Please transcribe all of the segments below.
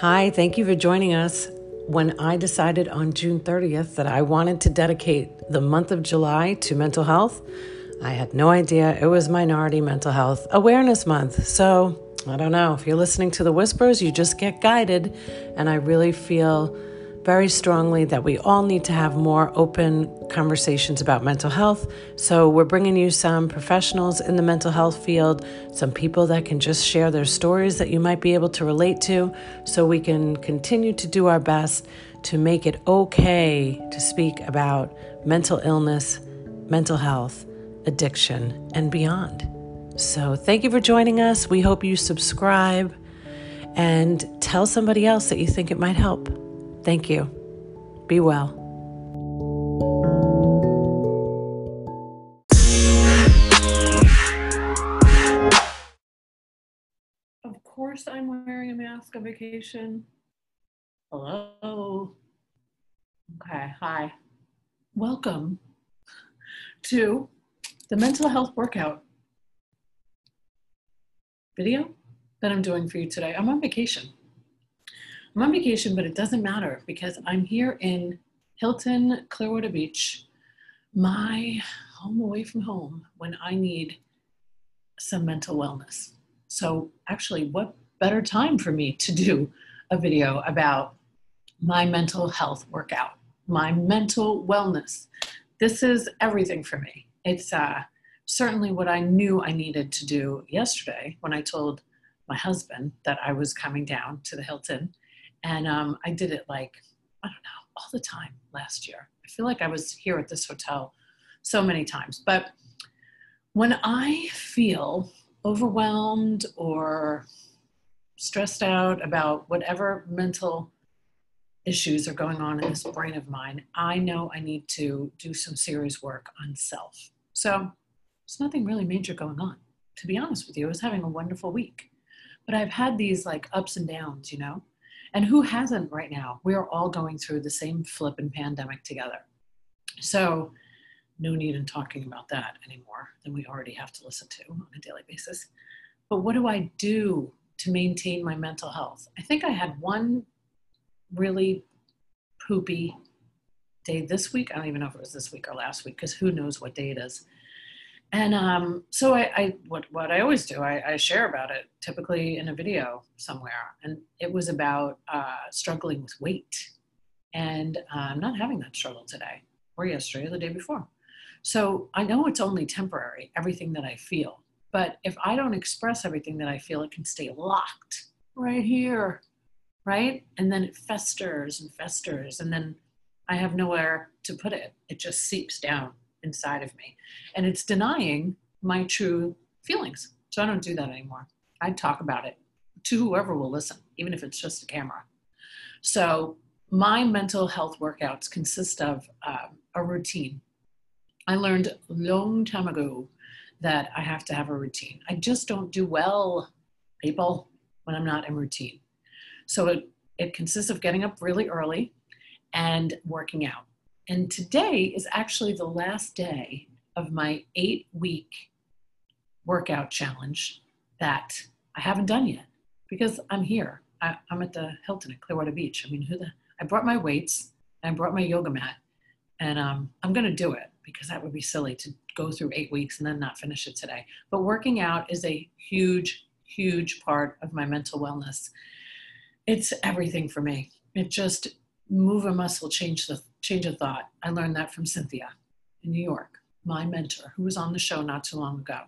Hi, thank you for joining us. When I decided on June 30th that I wanted to dedicate the month of July to mental health, I had no idea it was Minority Mental Health Awareness Month. So, I don't know. If you're listening to the whispers, you just get guided. And I really feel very strongly that we all need to have more open conversations about mental health. So, we're bringing you some professionals in the mental health field, some people that can just share their stories that you might be able to relate to, so we can continue to do our best to make it okay to speak about mental illness, mental health, addiction, and beyond. So, thank you for joining us. We hope you subscribe and tell somebody else that you think it might help. Thank you. Be well. Of course, I'm wearing a mask on vacation. Hello. Okay, hi. Welcome to the mental health workout video that I'm doing for you today. I'm on vacation. I'm on vacation, but it doesn't matter because I'm here in Hilton Clearwater Beach, my home away from home when I need some mental wellness. So, actually, what better time for me to do a video about my mental health workout, my mental wellness? This is everything for me. It's uh, certainly what I knew I needed to do yesterday when I told my husband that I was coming down to the Hilton and um, I did it like, I don't know, all the time last year. I feel like I was here at this hotel so many times. But when I feel overwhelmed or stressed out about whatever mental issues are going on in this brain of mine, I know I need to do some serious work on self. So there's nothing really major going on. To be honest with you, I was having a wonderful week. But I've had these like ups and downs, you know? And who hasn't right now? We are all going through the same flipping pandemic together. So, no need in talking about that anymore than we already have to listen to on a daily basis. But what do I do to maintain my mental health? I think I had one really poopy day this week. I don't even know if it was this week or last week because who knows what day it is. And um, so I, I, what, what I always do, I, I, share about it typically in a video somewhere. And it was about uh, struggling with weight. And uh, I'm not having that struggle today or yesterday or the day before. So I know it's only temporary, everything that I feel. But if I don't express everything that I feel, it can stay locked right here, right? And then it festers and festers. And then I have nowhere to put it. It just seeps down inside of me. And it's denying my true feelings. So I don't do that anymore. I talk about it to whoever will listen, even if it's just a camera. So my mental health workouts consist of uh, a routine. I learned a long time ago that I have to have a routine. I just don't do well, people, when I'm not in routine. So it, it consists of getting up really early and working out. And today is actually the last day of my eight week workout challenge that I haven't done yet because I'm here. I, am at the Hilton at Clearwater Beach. I mean, who the? I brought my weights. I brought my yoga mat, and um, I'm going to do it because that would be silly to go through eight weeks and then not finish it today. But working out is a huge, huge part of my mental wellness. It's everything for me. It just move a muscle, change the change of thought. I learned that from Cynthia in New York, my mentor, who was on the show not too long ago.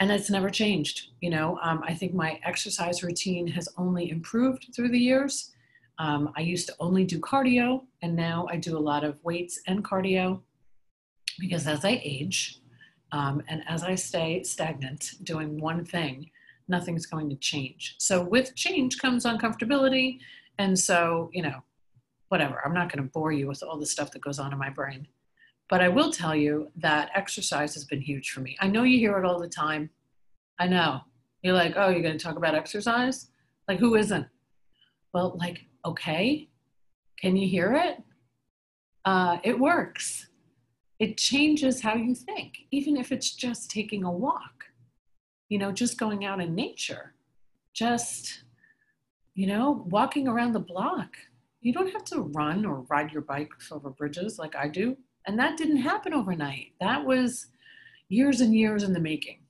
And it's never changed. You know, um, I think my exercise routine has only improved through the years. Um, I used to only do cardio, and now I do a lot of weights and cardio because as I age um, and as I stay stagnant doing one thing, nothing's going to change. So with change comes uncomfortability. And so, you know, whatever. I'm not going to bore you with all the stuff that goes on in my brain. But I will tell you that exercise has been huge for me. I know you hear it all the time. I know. You're like, oh, you're going to talk about exercise? Like, who isn't? Well, like, okay. Can you hear it? Uh, it works. It changes how you think, even if it's just taking a walk, you know, just going out in nature, just you know, walking around the block. You don't have to run or ride your bike over bridges like I do. And that didn't happen overnight. That was years and years in the making.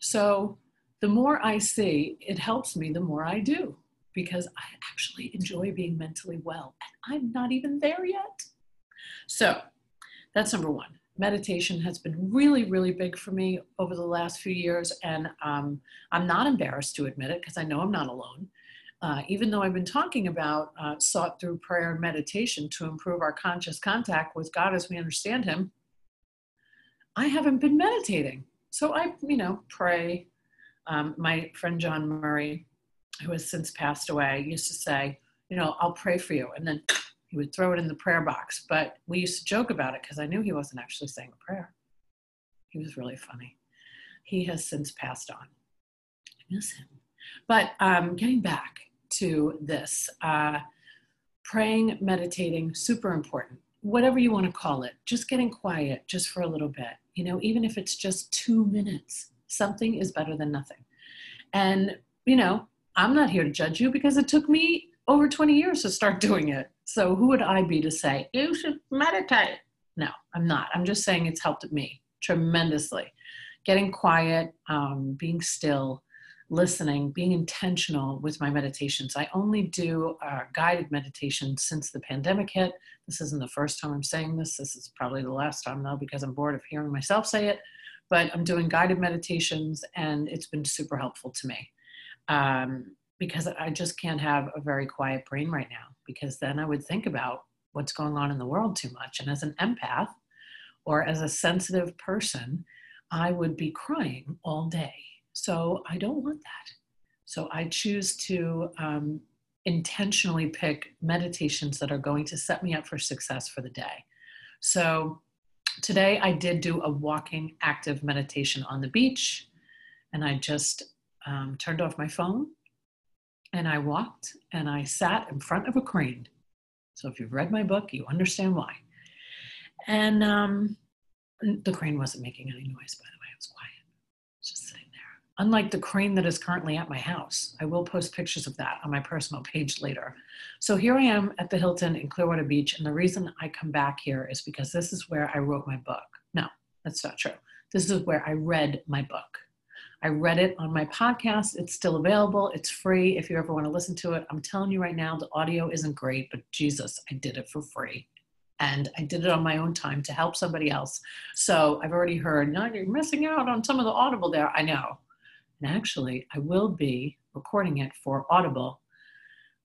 So the more I see, it helps me the more I do because I actually enjoy being mentally well. And I'm not even there yet. So that's number one. Meditation has been really, really big for me over the last few years. And um, I'm not embarrassed to admit it because I know I'm not alone. Uh, even though I've been talking about uh, sought through prayer and meditation to improve our conscious contact with God as we understand Him, I haven't been meditating. So I, you know, pray. Um, my friend John Murray, who has since passed away, used to say, you know, I'll pray for you. And then he would throw it in the prayer box. But we used to joke about it because I knew he wasn't actually saying a prayer. He was really funny. He has since passed on. I miss him. But um, getting back to this, uh, praying, meditating, super important. Whatever you want to call it, just getting quiet just for a little bit. You know, even if it's just two minutes, something is better than nothing. And, you know, I'm not here to judge you because it took me over 20 years to start doing it. So who would I be to say, you should meditate? No, I'm not. I'm just saying it's helped me tremendously. Getting quiet, um, being still, listening, being intentional with my meditations. I only do uh, guided meditation since the pandemic hit. This isn't the first time I'm saying this. This is probably the last time, though, because I'm bored of hearing myself say it. But I'm doing guided meditations, and it's been super helpful to me. Um, because I just can't have a very quiet brain right now because then I would think about what's going on in the world too much. And as an empath or as a sensitive person, I would be crying all day. So I don't want that. So I choose to um, intentionally pick meditations that are going to set me up for success for the day. So today I did do a walking active meditation on the beach and I just um, turned off my phone and I walked and I sat in front of a crane. So if you've read my book, you understand why. And um, the crane wasn't making any noise, by the way. It was quiet. It was just sitting there. Unlike the crane that is currently at my house. I will post pictures of that on my personal page later. So here I am at the Hilton in Clearwater Beach. And the reason I come back here is because this is where I wrote my book. No, that's not true. This is where I read my book. I read it on my podcast. It's still available. It's free if you ever want to listen to it. I'm telling you right now, the audio isn't great, but Jesus, I did it for free. And I did it on my own time to help somebody else. So I've already heard, no, you're missing out on some of the Audible there. I know. And actually, I will be recording it for Audible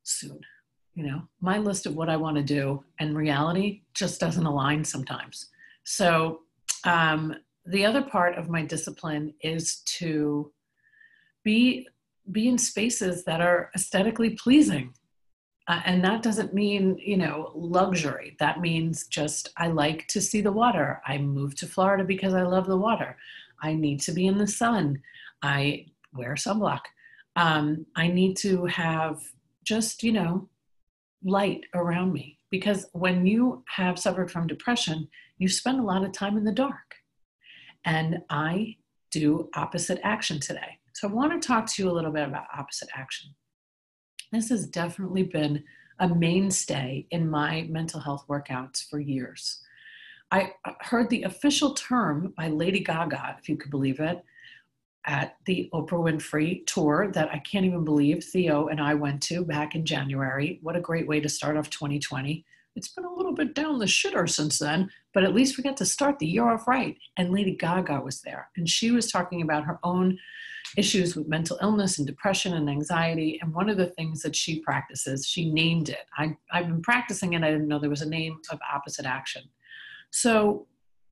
soon. You know, my list of what I want to do and reality just doesn't align sometimes. So um, the other part of my discipline is to be be in spaces that are aesthetically pleasing. Uh, and that doesn't mean you know luxury. That means just i like to see the water. I moved to florida because i love the water. I need to be in the sun i wear sunblock um, i need to have just you know light around me because when you have suffered from depression you spend a lot of time in the dark and I do opposite action today. So I want to talk to you a little bit about opposite action. This has definitely been a mainstay in my mental health workouts for years. I heard the official term by Lady Gaga, if you could believe it, at the Oprah Winfrey tour that I can't even believe Theo and I went to back in January. What a great way to start off 2020. It's been a little bit down the shitter since then, but at least we got to start the year off right. And Lady Gaga was there, and she was talking about her own issues with mental illness and depression and anxiety. And one of the things that she practices, she named it. I, I've been practicing it, I didn't know there was a name of opposite action. So,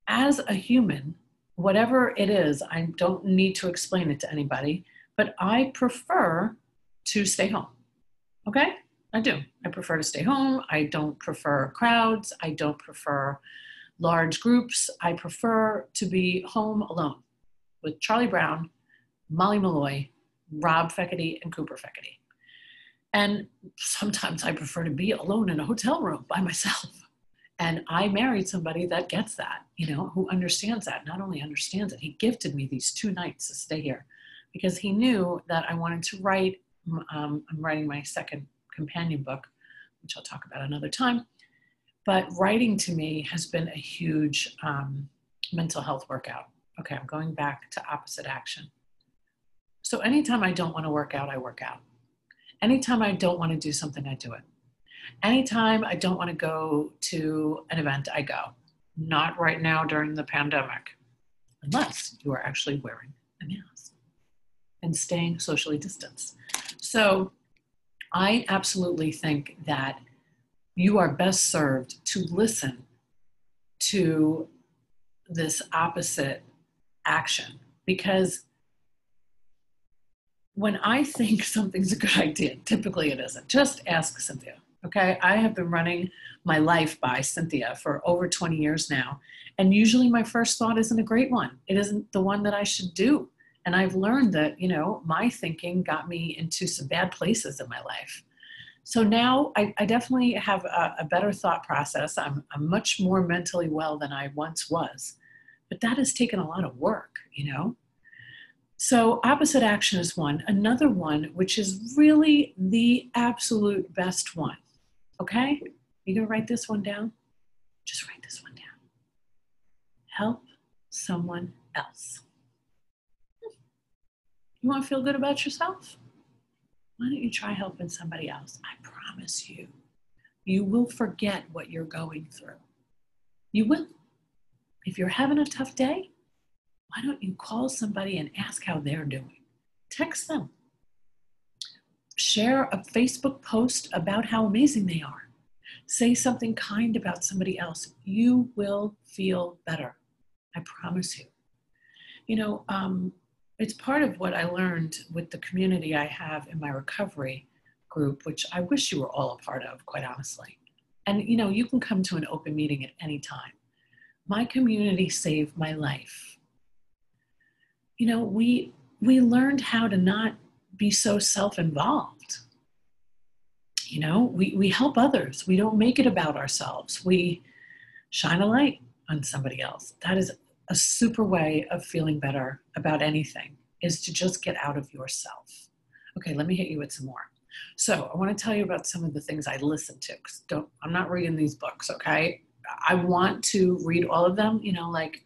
as a human, whatever it is, I don't need to explain it to anybody, but I prefer to stay home. Okay? I do. I prefer to stay home. I don't prefer crowds. I don't prefer large groups. I prefer to be home alone with Charlie Brown, Molly Malloy, Rob Feckety, and Cooper Feckety. And sometimes I prefer to be alone in a hotel room by myself. And I married somebody that gets that, you know, who understands that. Not only understands it, he gifted me these two nights to stay here because he knew that I wanted to write Um, I'm writing my second companion book, which I'll talk about another time. But writing to me has been a huge um, mental health workout. Okay, I'm going back to opposite action. So anytime I don't want to work out, I work out. Anytime I don't want to do something, I do it. Anytime I don't want to go to an event, I go. Not right now during the pandemic, unless you are actually wearing a mask and staying socially distanced. So I absolutely think that you are best served to listen to this opposite action because when I think something's a good idea, typically it isn't. Just ask Cynthia. Okay, I have been running my life by Cynthia for over 20 years now. And usually my first thought isn't a great one. It isn't the one that I should do. And I've learned that, you know, my thinking got me into some bad places in my life. So now I, I definitely have a, a, better thought process. I'm, I'm much more mentally well than I once was. But that has taken a lot of work, you know? So, opposite action is one. Another one, which is really the absolute best one. Okay? You gonna write this one down? Just write this one down. Help someone else. You wanna feel good about yourself? Why don't you try helping somebody else? I promise you, you will forget what you're going through. You will. If you're having a tough day, why don't you call somebody and ask how they're doing? Text them. Share a Facebook post about how amazing they are. Say something kind about somebody else. You will feel better. I promise you. You know, um, it's part of what I learned with the community I have in my recovery group, which I wish you were all a part of, quite honestly. And you know, you can come to an open meeting at any time. My community saved my life. You know, we we learned how to not be so self-involved. You know, we, we help others. We don't make it about ourselves. We shine a light on somebody else. That is a super way of feeling better about anything is to just get out of yourself. Okay, let me hit you with some more. So I want to tell you about some of the things I listen to. Don't I'm not reading these books, okay? I want to read all of them, you know, like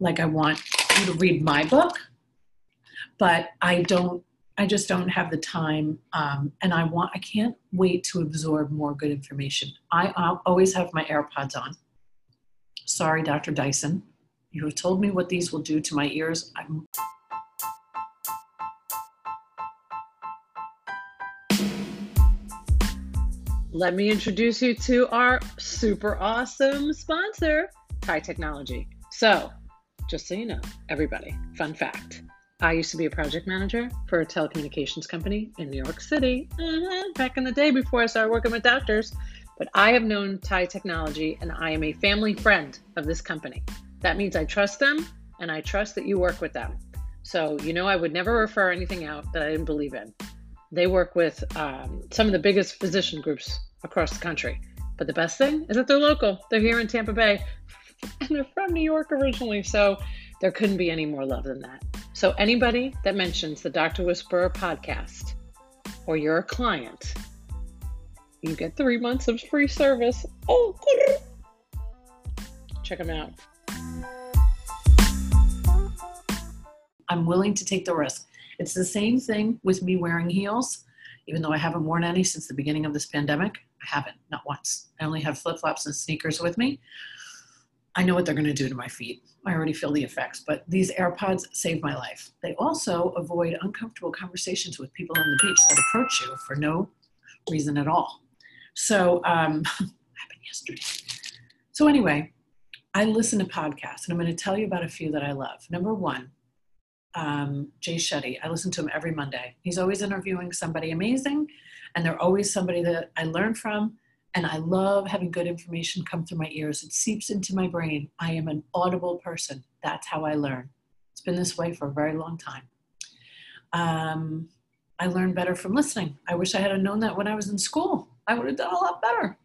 like I want you to read my book, but I don't I just don't have the time, um, and I want I can't wait to absorb more good information. I I'll always have my AirPods on. Sorry, Dr. Dyson. You have told me what these will do to my ears. I'm Let me introduce you to our super awesome sponsor, TIE Technology. So, just so you know, everybody, fun fact I used to be a project manager for a telecommunications company in New York City mm-hmm, back in the day before I started working with doctors. But I have known TIE Technology and I am a family friend of this company. That means I trust them and I trust that you work with them. So, you know, I would never refer anything out that I didn't believe in. They work with um, some of the biggest physician groups across the country. But the best thing is that they're local. They're here in Tampa Bay and they're from New York originally. So, there couldn't be any more love than that. So, anybody that mentions the Dr. Whisperer podcast or you're a client, you get three months of free service. Oh, check them out. I'm willing to take the risk. It's the same thing with me wearing heels, even though I haven't worn any since the beginning of this pandemic. I haven't, not once. I only have flip flops and sneakers with me. I know what they're going to do to my feet. I already feel the effects, but these AirPods save my life. They also avoid uncomfortable conversations with people on the beach that approach you for no reason at all. So, um, happened yesterday. So, anyway, I listen to podcasts, and I'm going to tell you about a few that I love. Number one, um, Jay Shetty. I listen to him every Monday. He's always interviewing somebody amazing, and they're always somebody that I learn from. And I love having good information come through my ears. It seeps into my brain. I am an audible person. That's how I learn. It's been this way for a very long time. Um, I learn better from listening. I wish I had known that when I was in school. I would have done a lot better.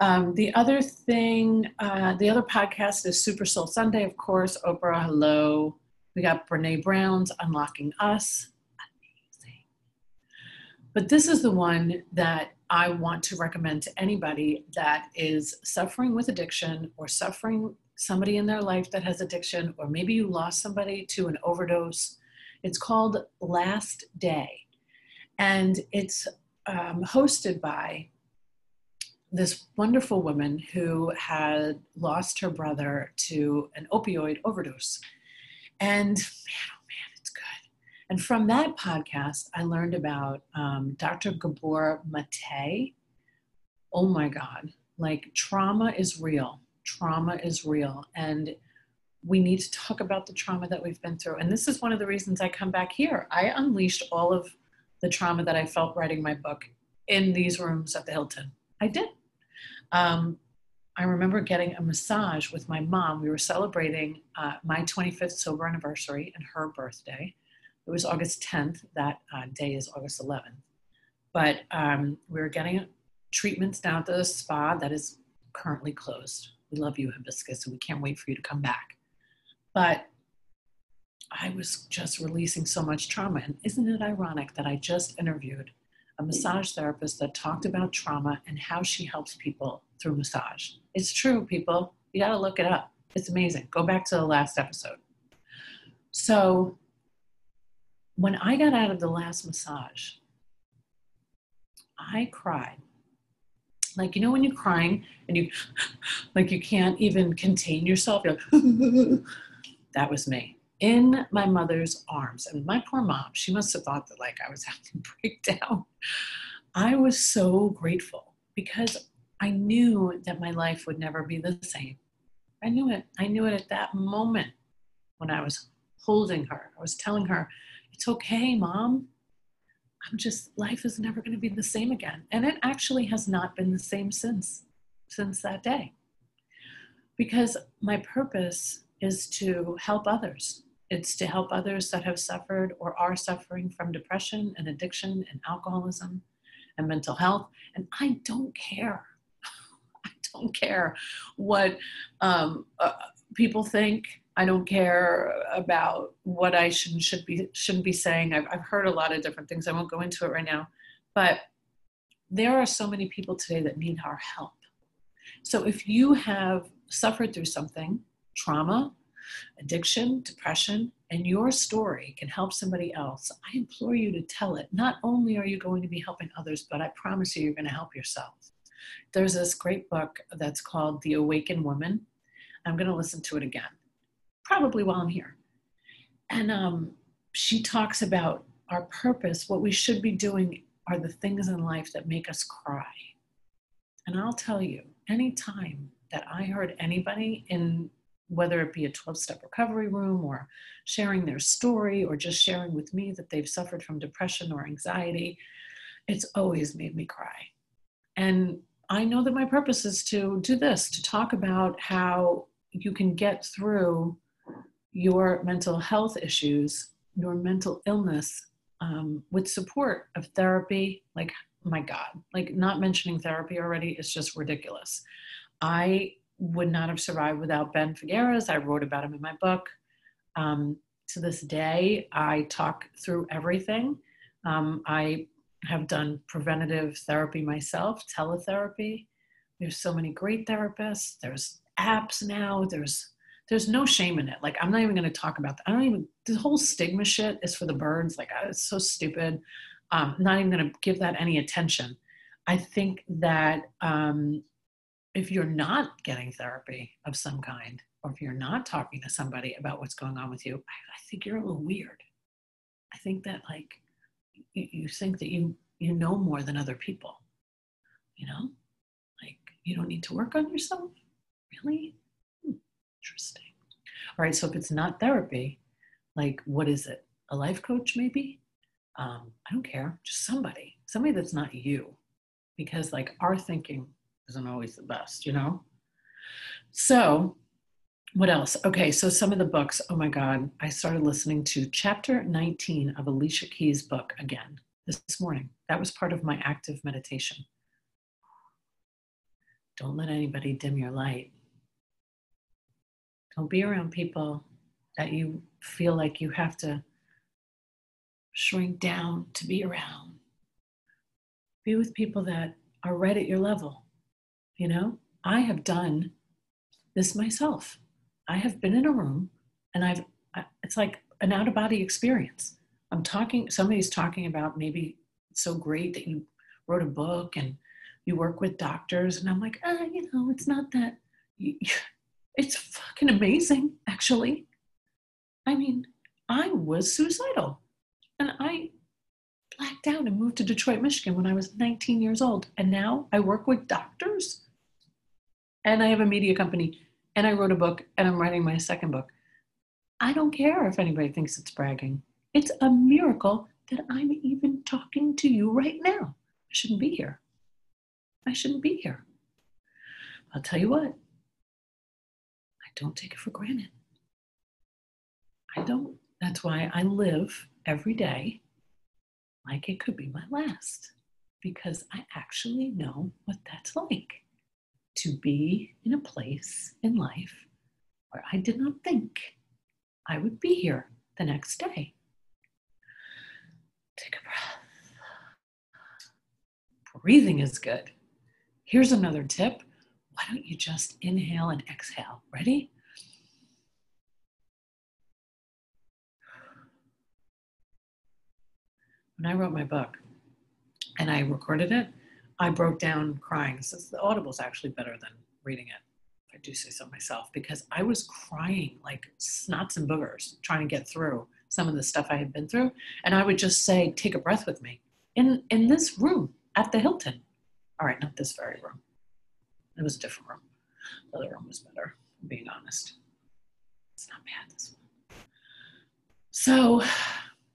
Um, the other thing, uh, the other podcast is Super Soul Sunday, of course. Oprah, hello. We got Brene Brown's Unlocking Us. Amazing. but this is the one that I want to recommend to anybody that is suffering with addiction or suffering somebody in their life that has addiction, or maybe you lost somebody to an overdose. It's called Last Day. And it's um, hosted by this wonderful woman who had lost her brother to an opioid overdose. And man, oh man, it's good. And from that podcast, I learned about um, Dr. Gabor Mate. Oh my God, like trauma is real. Trauma is real. And we need to talk about the trauma that we've been through. And this is one of the reasons I come back here. I unleashed all of the trauma that I felt writing my book in these rooms at the Hilton. I did. Um, I remember getting a massage with my mom. We were celebrating uh, my 25th sober anniversary and her birthday. It was August 10th. That uh, day is August 11th. But um, we were getting treatments down at the spa that is currently closed. We love you, Hibiscus, and we can't wait for you to come back. But I was just releasing so much trauma. And isn't it ironic that I just interviewed a massage therapist that talked about trauma and how she helps people through massage? It's true, people. You got to look it up. It's amazing. Go back to the last episode. So, when I got out of the last massage, I cried. Like, you know, when you're crying and you, like, you can't even contain yourself, you're like, that was me in my mother's arms. And my poor mom, she must have thought that like I was having a breakdown. I was so grateful because I knew that my life would never be the same. I knew it. I knew it at that moment when I was holding her. I was telling her, it's okay, mom. I'm just, life is never going to be the same again. And it actually has not been the same since, since that day. Because my purpose is to help others. It's to help others that have suffered or are suffering from depression and addiction and alcoholism and mental health. And I don't care. I don't care what um, uh, people think. I don't care about what I should, should be shouldn't be saying. I've, I've heard a lot of different things. I won't go into it right now, but there are so many people today that need our help. So if you have suffered through something, trauma, addiction, depression, and your story can help somebody else, I implore you to tell it. Not only are you going to be helping others, but I promise you, you're going to help yourself. There's this great book that's called The Awakened Woman. I'm going to listen to it again, probably while I'm here. And um, she talks about our purpose, what we should be doing are the things in life that make us cry. And I'll tell you, anytime that I heard anybody in whether it be a 12 step recovery room or sharing their story or just sharing with me that they've suffered from depression or anxiety, it's always made me cry. And I know that my purpose is to do this, to talk about how you can get through your mental health issues, your mental illness um, with support of therapy. Like, my God, like not mentioning therapy already is just ridiculous. I would not have survived without Ben Figueres. I wrote about him in my book. Um, to this day, I talk through everything. Um, I have done preventative therapy myself, teletherapy. There's so many great therapists. There's apps now. There's there's no shame in it. Like I'm not even going to talk about that. I don't even. The whole stigma shit is for the birds. Like it's so stupid. Um, not even going to give that any attention. I think that um, if you're not getting therapy of some kind, or if you're not talking to somebody about what's going on with you, I, I think you're a little weird. I think that like you, you think that you you know more than other people. You know, like you don't need to work on yourself. Really interesting. All right, so if it's not therapy, like what is it? A life coach maybe? Um, I don't care. Just somebody, somebody that's not you, because like our thinking isn't always the best, you know? So, what else? Okay, so some of the books, oh my God, I started listening to chapter 19 of Alicia Keys' book again this morning. That was part of my active meditation. Don't let anybody dim your light. Don't be around people that you feel like you have to shrink down to be around. be with people that are right at your level. You know, I have done this myself. I have been in a room and I've, it's like an out of body experience. I'm talking, somebody's talking about maybe so great that you wrote a book and you work with doctors. And I'm like, ah, you know, it's not that, it's fucking amazing, actually. I mean, I was suicidal and I blacked out and moved to Detroit, Michigan when I was 19 years old. And now I work with doctors and I have a media company and I wrote a book and I'm writing my second book. I don't care if anybody thinks it's bragging. It's a miracle that I'm even talking to you right now. I shouldn't be here. I shouldn't be here. I'll tell you what, don't take it for granted. I don't. That's why I live every day like it could be my last, because I actually know what that's like to be in a place in life where I did not think I would be here the next day. Take a breath. Breathing is good. Here's another tip. Why don't you just inhale and exhale? Ready? When I wrote my book and I recorded it, I broke down crying. So the audible is actually better than reading it. I do say so myself because I was crying like snots and boogers trying to get through some of the stuff I had been through. And I would just say, take a breath with me in, in this room at the Hilton. All right, not this very room. It was a different room. The other room was better, being honest. It's not bad, this one. So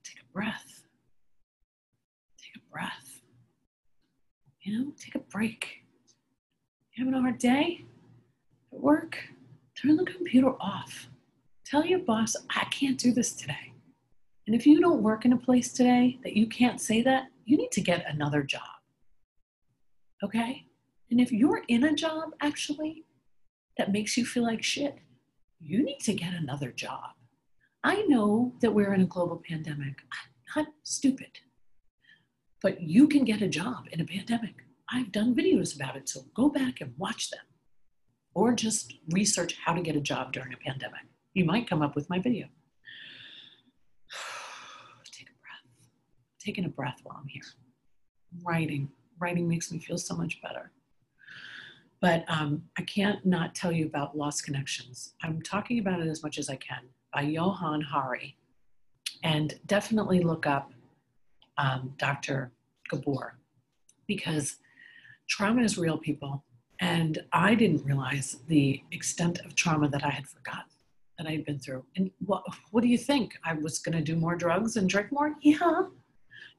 take a breath. Take a breath. You know, take a break. You having a hard day at work? Turn the computer off. Tell your boss, I can't do this today. And if you don't work in a place today that you can't say that, you need to get another job. Okay? And if you're in a job actually that makes you feel like shit, you need to get another job. I know that we're in a global pandemic. I'm not stupid. But you can get a job in a pandemic. I've done videos about it, so go back and watch them. Or just research how to get a job during a pandemic. You might come up with my video. Take a breath. Taking a breath while I'm here. Writing. Writing makes me feel so much better. But um, I can't not tell you about Lost Connections. I'm talking about it as much as I can by Johann Hari. And definitely look up um, Dr. Gabor because trauma is real, people. And I didn't realize the extent of trauma that I had forgotten that I had been through. And what, what do you think? I was going to do more drugs and drink more? Yeah.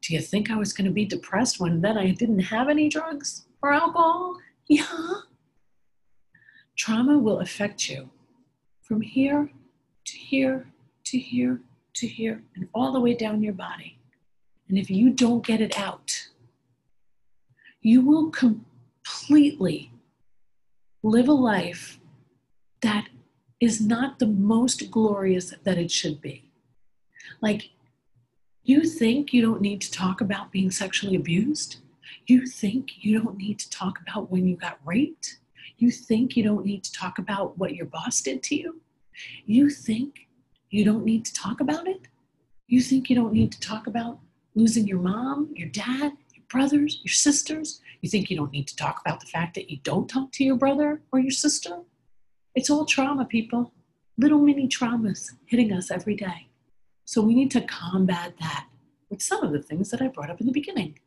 Do you think I was going to be depressed when then I didn't have any drugs or alcohol? Yeah. Trauma will affect you from here to here to here to here and all the way down your body. And if you don't get it out, you will completely live a life that is not the most glorious that it should be. Like, you think you don't need to talk about being sexually abused? You think you don't need to talk about when you got raped? You think you don't need to talk about what your boss did to you? You think you don't need to talk about it? You think you don't need to talk about losing your mom, your dad, your brothers, your sisters? You think you don't need to talk about the fact that you don't talk to your brother or your sister? It's all trauma, people. Little mini traumas hitting us every day. So we need to combat that with some of the things that I brought up in the beginning,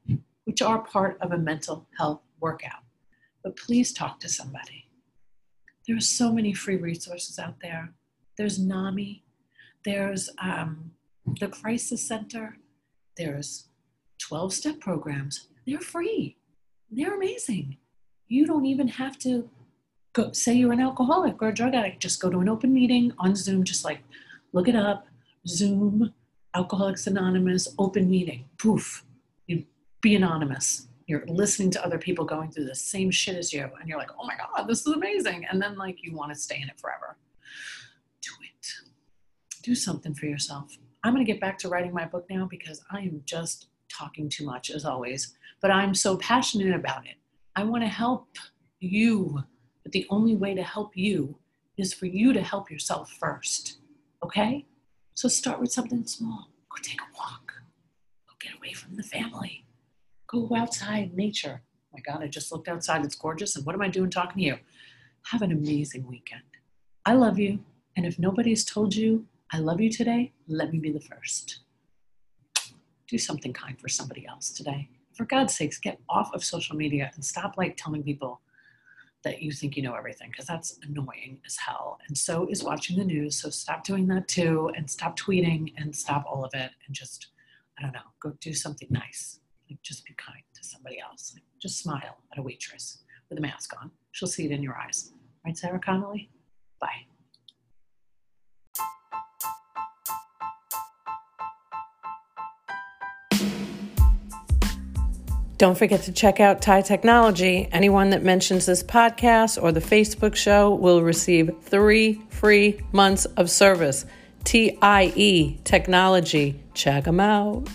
which are part of a mental health workout. But please talk to somebody. There are so many free resources out there. There's NAMI, there's um, the Crisis Center, there's 12 step programs. They're free, they're amazing. You don't even have to go say you're an alcoholic or a drug addict. Just go to an open meeting on Zoom, just like look it up, Zoom, Alcoholics Anonymous, open meeting. Poof, you be anonymous. You're listening to other people going through the same shit as you, and you're like, oh my God, this is amazing. And then, like, you want to stay in it forever. Do it. Do something for yourself. I'm going to get back to writing my book now because I am just talking too much as always, but I'm so passionate about it. I want to help you, but the only way to help you is for you to help yourself first. Okay? So start with something small. Go take a walk. Go get away from the family. Go outside, nature. Oh my God, I just looked outside. It's gorgeous. And what am I doing talking to you? Have an amazing weekend. I love you. And if nobody's told you I love you today, let me be the first. Do something kind for somebody else today. For God's sakes, get off of social media and stop like telling people that you think you know everything because that's annoying as hell. And so is watching the news. So stop doing that too and stop tweeting and stop all of it and just, I don't know, go do something nice. Like just be kind to somebody else. Like just smile at a waitress with a mask on. She'll see it in your eyes. Right, Sarah Connolly? Bye. Don't forget to check out TIE Technology. Anyone that mentions this podcast or the Facebook show will receive three free months of service. TIE Technology. Check them out.